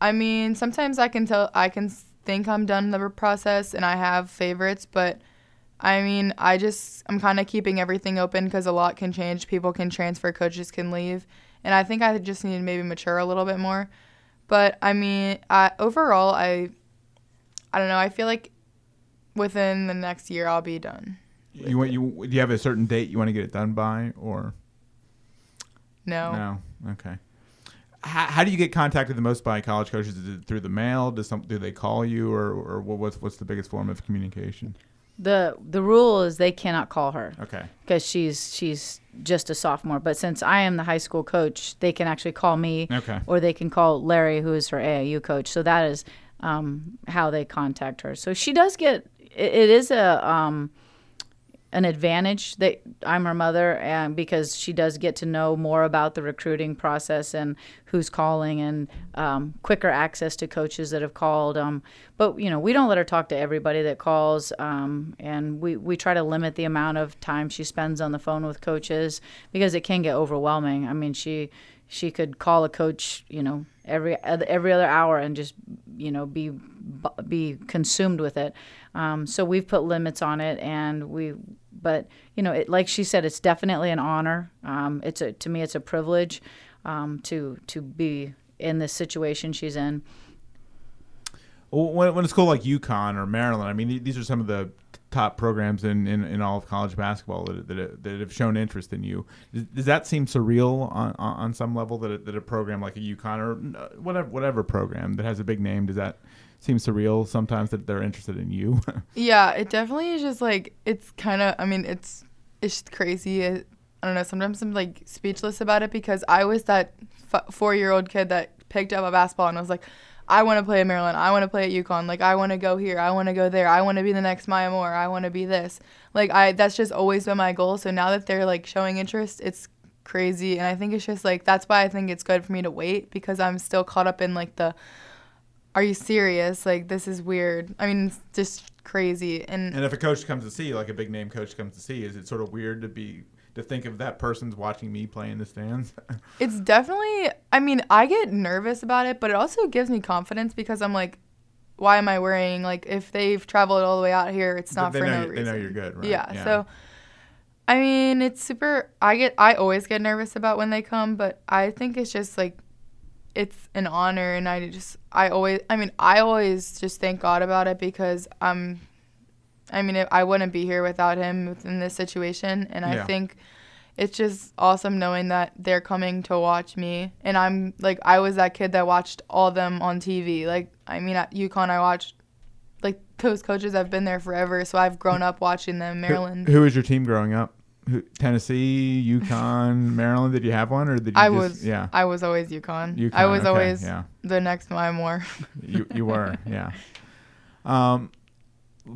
I mean, sometimes I can tell I can think I'm done the process and I have favorites, but I mean, I just I'm kind of keeping everything open cuz a lot can change. People can transfer, coaches can leave and I think I just need to maybe mature a little bit more. But I mean, I, overall, I I don't know. I feel like within the next year I'll be done. You want you do you have a certain date you want to get it done by, or No. no? Okay. How, how do you get contacted the most by college coaches? Is it through the mail? Does some do they call you, or or what's what's the biggest form of communication? The the rule is they cannot call her Okay. because she's she's just a sophomore. But since I am the high school coach, they can actually call me, Okay. or they can call Larry, who is her AAU coach. So that is um, how they contact her. So she does get it, it is a um, an advantage that I'm her mother, and because she does get to know more about the recruiting process and who's calling and um, quicker access to coaches that have called. Um, but you know, we don't let her talk to everybody that calls, um, and we we try to limit the amount of time she spends on the phone with coaches because it can get overwhelming. I mean, she she could call a coach, you know, every every other hour and just you know be be consumed with it. Um, so we've put limits on it, and we, but you know, it, like she said, it's definitely an honor. Um, it's a to me, it's a privilege um, to to be in this situation she's in. When, when a school like UConn or Maryland, I mean, these are some of the top programs in, in, in all of college basketball that, that, that have shown interest in you. Does, does that seem surreal on, on, some level that a, that a program like a UConn or uh, whatever whatever program that has a big name does that seem surreal sometimes that they're interested in you? Yeah, it definitely is just like it's kind of. I mean, it's it's crazy. I don't know. Sometimes I'm like speechless about it because I was that f- four year old kid that picked up a basketball and I was like, I want to play at Maryland. I want to play at UConn. Like I want to go here. I want to go there. I want to be the next Maya Moore. I want to be this. Like I. That's just always been my goal. So now that they're like showing interest, it's crazy. And I think it's just like that's why I think it's good for me to wait because I'm still caught up in like the. Are you serious? Like this is weird. I mean, it's just crazy. And and if a coach comes to see you, like a big name coach comes to see, you, is it sort of weird to be to think of that person's watching me play in the stands? It's definitely. I mean, I get nervous about it, but it also gives me confidence because I'm like, why am I worrying? Like if they've traveled all the way out here, it's not they for know no reason. they know you're good, right? Yeah, Yeah. So, I mean, it's super. I get. I always get nervous about when they come, but I think it's just like, it's an honor, and I just. I always. I mean, I always just thank God about it because I'm. I mean, I wouldn't be here without him in this situation, and Yeah. I think it's just awesome knowing that they're coming to watch me and i'm like i was that kid that watched all them on tv like i mean at UConn i watched like those coaches have been there forever so i've grown up watching them maryland who was your team growing up? Tennessee, UConn, Maryland. Did you have one, or did you i just, was yeah? i was always UConn. UConn, i was okay, always yeah. the next Maya Moore. you you were yeah. Um,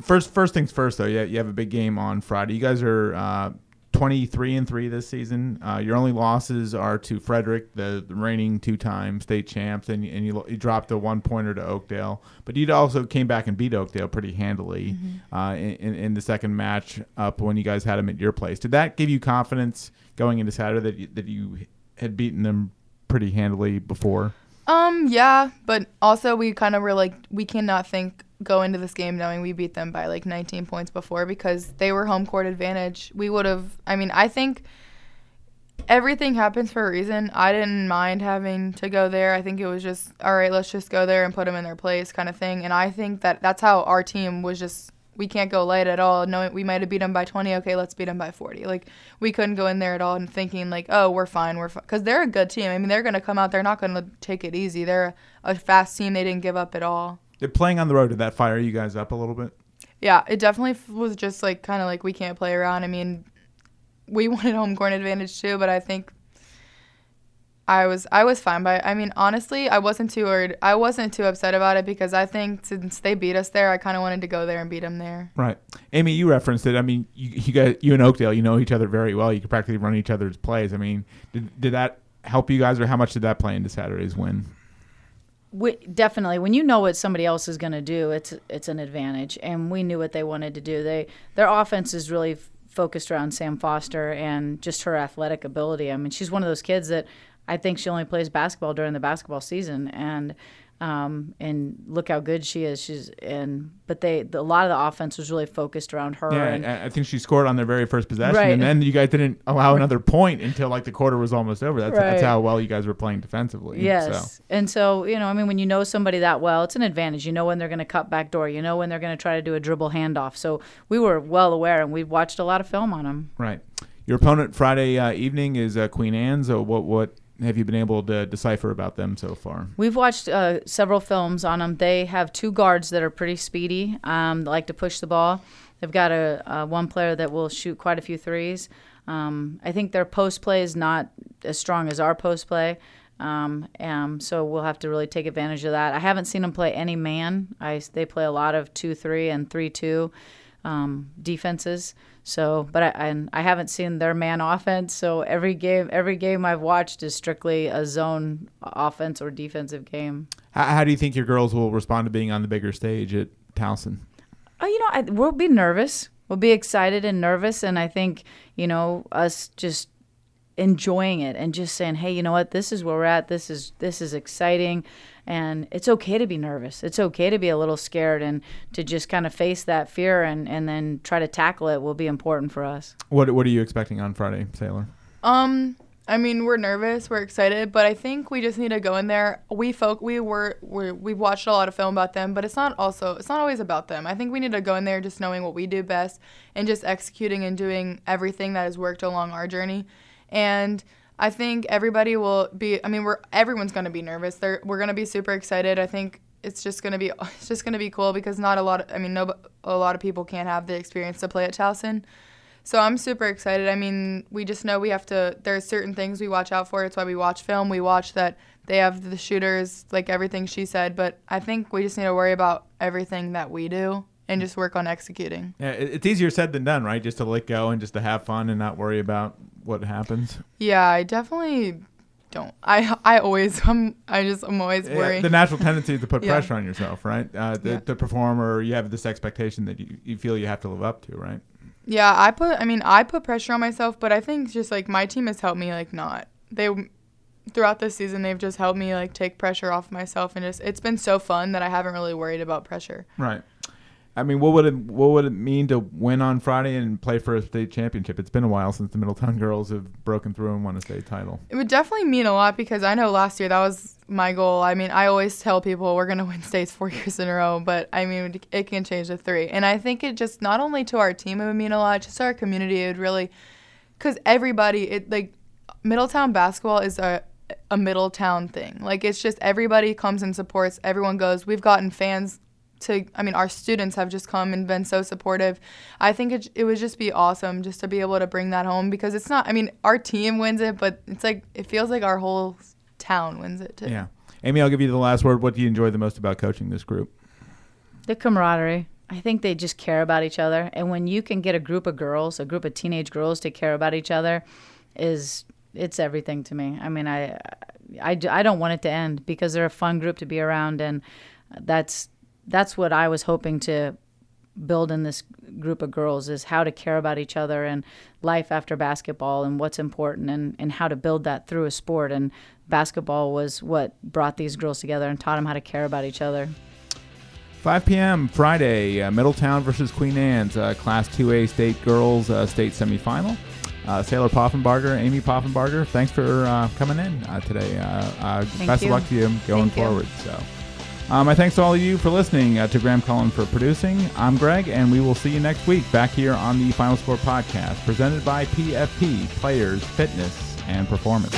first first things first though. Yeah, you have a big game on Friday. You guys are uh, twenty three and three this season. Uh, your only losses are to Frederick, the, the reigning two time state champs, and and you you dropped a one pointer to Oakdale. But you also came back and beat Oakdale pretty handily uh, in, in in the second match up when you guys had them at your place. Did that give you confidence going into Saturday that you, that you had beaten them pretty handily before? Um, yeah, but also we kind of were like, we cannot think go into this game knowing we beat them by like 19 points before because they were home court advantage. We would have. I mean, I think everything happens for a reason. I didn't mind having to go there. I think it was just all right. Let's just go there and put them in their place, kind of thing. And I think that that's how our team was just. We can't go light at all. Knowing we might have beat them by 20. Okay, let's beat them by 40. Like we couldn't go in there at all and thinking like, oh, we're fine, we're fine, because they're a good team. I mean, they're gonna come out. They're not gonna take it easy. They're a fast team. They didn't give up at all. Did playing on the road did that fire you guys up a little bit? Yeah, it definitely was just like kind of like we can't play around. I mean, we wanted home court advantage too, but I think I was I was fine by. I mean, honestly, I wasn't too worried. I wasn't too upset about it because I think since they beat us there, I kind of wanted to go there and beat them there. Right. Amy, you referenced it. I mean, you, you guys, you and Oakdale, you know each other very well. You could practically run each other's plays. I mean, did, did that help you guys, or how much did that play into Saturday's win? we, definitely when you know what somebody else is going to do it's it's an advantage and we knew what they wanted to do they their offense is really f- focused around Sam Foster and just her athletic ability I mean she's one of those kids that I think she only plays basketball during the basketball season and um, and look how good she is she's and but they the, a lot of the offense was really focused around her Yeah, and I, think she scored on their very first possession, Right. and then you guys didn't allow another point until like the quarter was almost over. That's that's how well you guys were playing defensively. Yes. So. And so, you know, I mean, when you know somebody that well, it's an advantage. You know when they're going to cut back door. You know when they're going to try to do a dribble handoff. So we were well aware, and we watched a lot of film on them. Right. Your opponent Friday uh, evening is uh, Queen Anne's. So what what have you been able to decipher about them so far? We've watched uh, several films on them. They have two guards that are pretty speedy, um, like to push the ball. They've got a, a one player that will shoot quite a few threes. Um, I think their post play is not as strong as our post play. Um, um, so we'll have to really take advantage of that. I haven't seen them play any man. I, they play a lot of two three and three two um, defenses. So, but I and I haven't seen their man offense. So every game, every game I've watched is strictly a zone offense or defensive game. How, how do you think your girls will respond to being on the bigger stage at Towson? Oh, you know, I, we'll be nervous. We'll be excited and nervous, and I think you know us just enjoying it and just saying, "Hey, you know what? This is where we're at. This is this is exciting." And it's okay to be nervous. It's okay to be a little scared and to just kind of face that fear and, and then try to tackle it will be important for us. What what are you expecting on Friday, Saylor? Um, I mean, we're nervous, we're excited, but I think we just need to go in there. We folk, we were, we we've watched a lot of film about them, but it's not also, it's not always about them. I think we need to go in there just knowing what we do best and just executing and doing everything that has worked along our journey. And I think everybody will be. I mean, we're everyone's gonna be nervous. They're, we're gonna be super excited. I think it's just gonna be, it's just gonna be cool because not a lot. Of, I mean, no, a lot of people can't have the experience to play at Towson. So I'm super excited. I mean, we just know we have to. There's certain things we watch out for. It's why we watch film. We watch that they have the shooters, like everything she said. But I think we just need to worry about everything that we do and just work on executing. Yeah, it's easier said than done, right? Just to let go and just to have fun and not worry about what happens. Yeah, I definitely don't. I I always I'm I just I'm always Yeah, worried. the natural tendency is to put Yeah. pressure on yourself, right? Uh, to, Yeah. to perform, or you have this expectation that you, you feel you have to live up to, right? Yeah, I put. I mean, I put pressure on myself, but I think just like my team has helped me like not. They, throughout the season they've just helped me like take pressure off myself and just it's been so fun that I haven't really worried about pressure. Right. I mean, what would it what would it mean to win on Friday and play for a state championship? It's been a while since the Middletown girls have broken through and won a state title. It would definitely mean a lot because I know last year that was my goal. I mean, I always tell people we're going to win states four years in a row, but I mean, it can change to three. And I think it just not only to our team it would mean a lot, just to our community, it would really, because everybody, it like Middletown basketball is a a Middletown thing. Like it's just everybody comes and supports. Everyone goes. We've gotten fans to I mean our students have just come and been so supportive. I think it it would just be awesome just to be able to bring that home because it's not I mean our team wins it but it's like it feels like our whole town wins it too. Yeah. Amy, I'll give you the last word. What do you enjoy the most about coaching this group? The camaraderie. I think they just care about each other. And when you can get a group of girls, a group of teenage girls to care about each other is it's everything to me. I mean, I, I, I don't want it to end because they're a fun group to be around and that's that's what I was hoping to build in this group of girls is how to care about each other and life after basketball and what's important and, and how to build that through a sport. And basketball was what brought these girls together and taught them how to care about each other. 5 p.m. Friday, uh, Middletown versus Queen Anne's uh, Class 2A State Girls uh, State Semifinal. Uh, Saylor Poffenbarger, Amy Poffenbarger, thanks for uh, coming in uh, today. best you. of luck to you going Thank you. forward. So. Uh, my thanks to all of you for listening, uh, to Graham Cullen for producing. I'm Greg, and we will see you next week back here on the Final Score podcast, presented by PFP Players Fitness and Performance.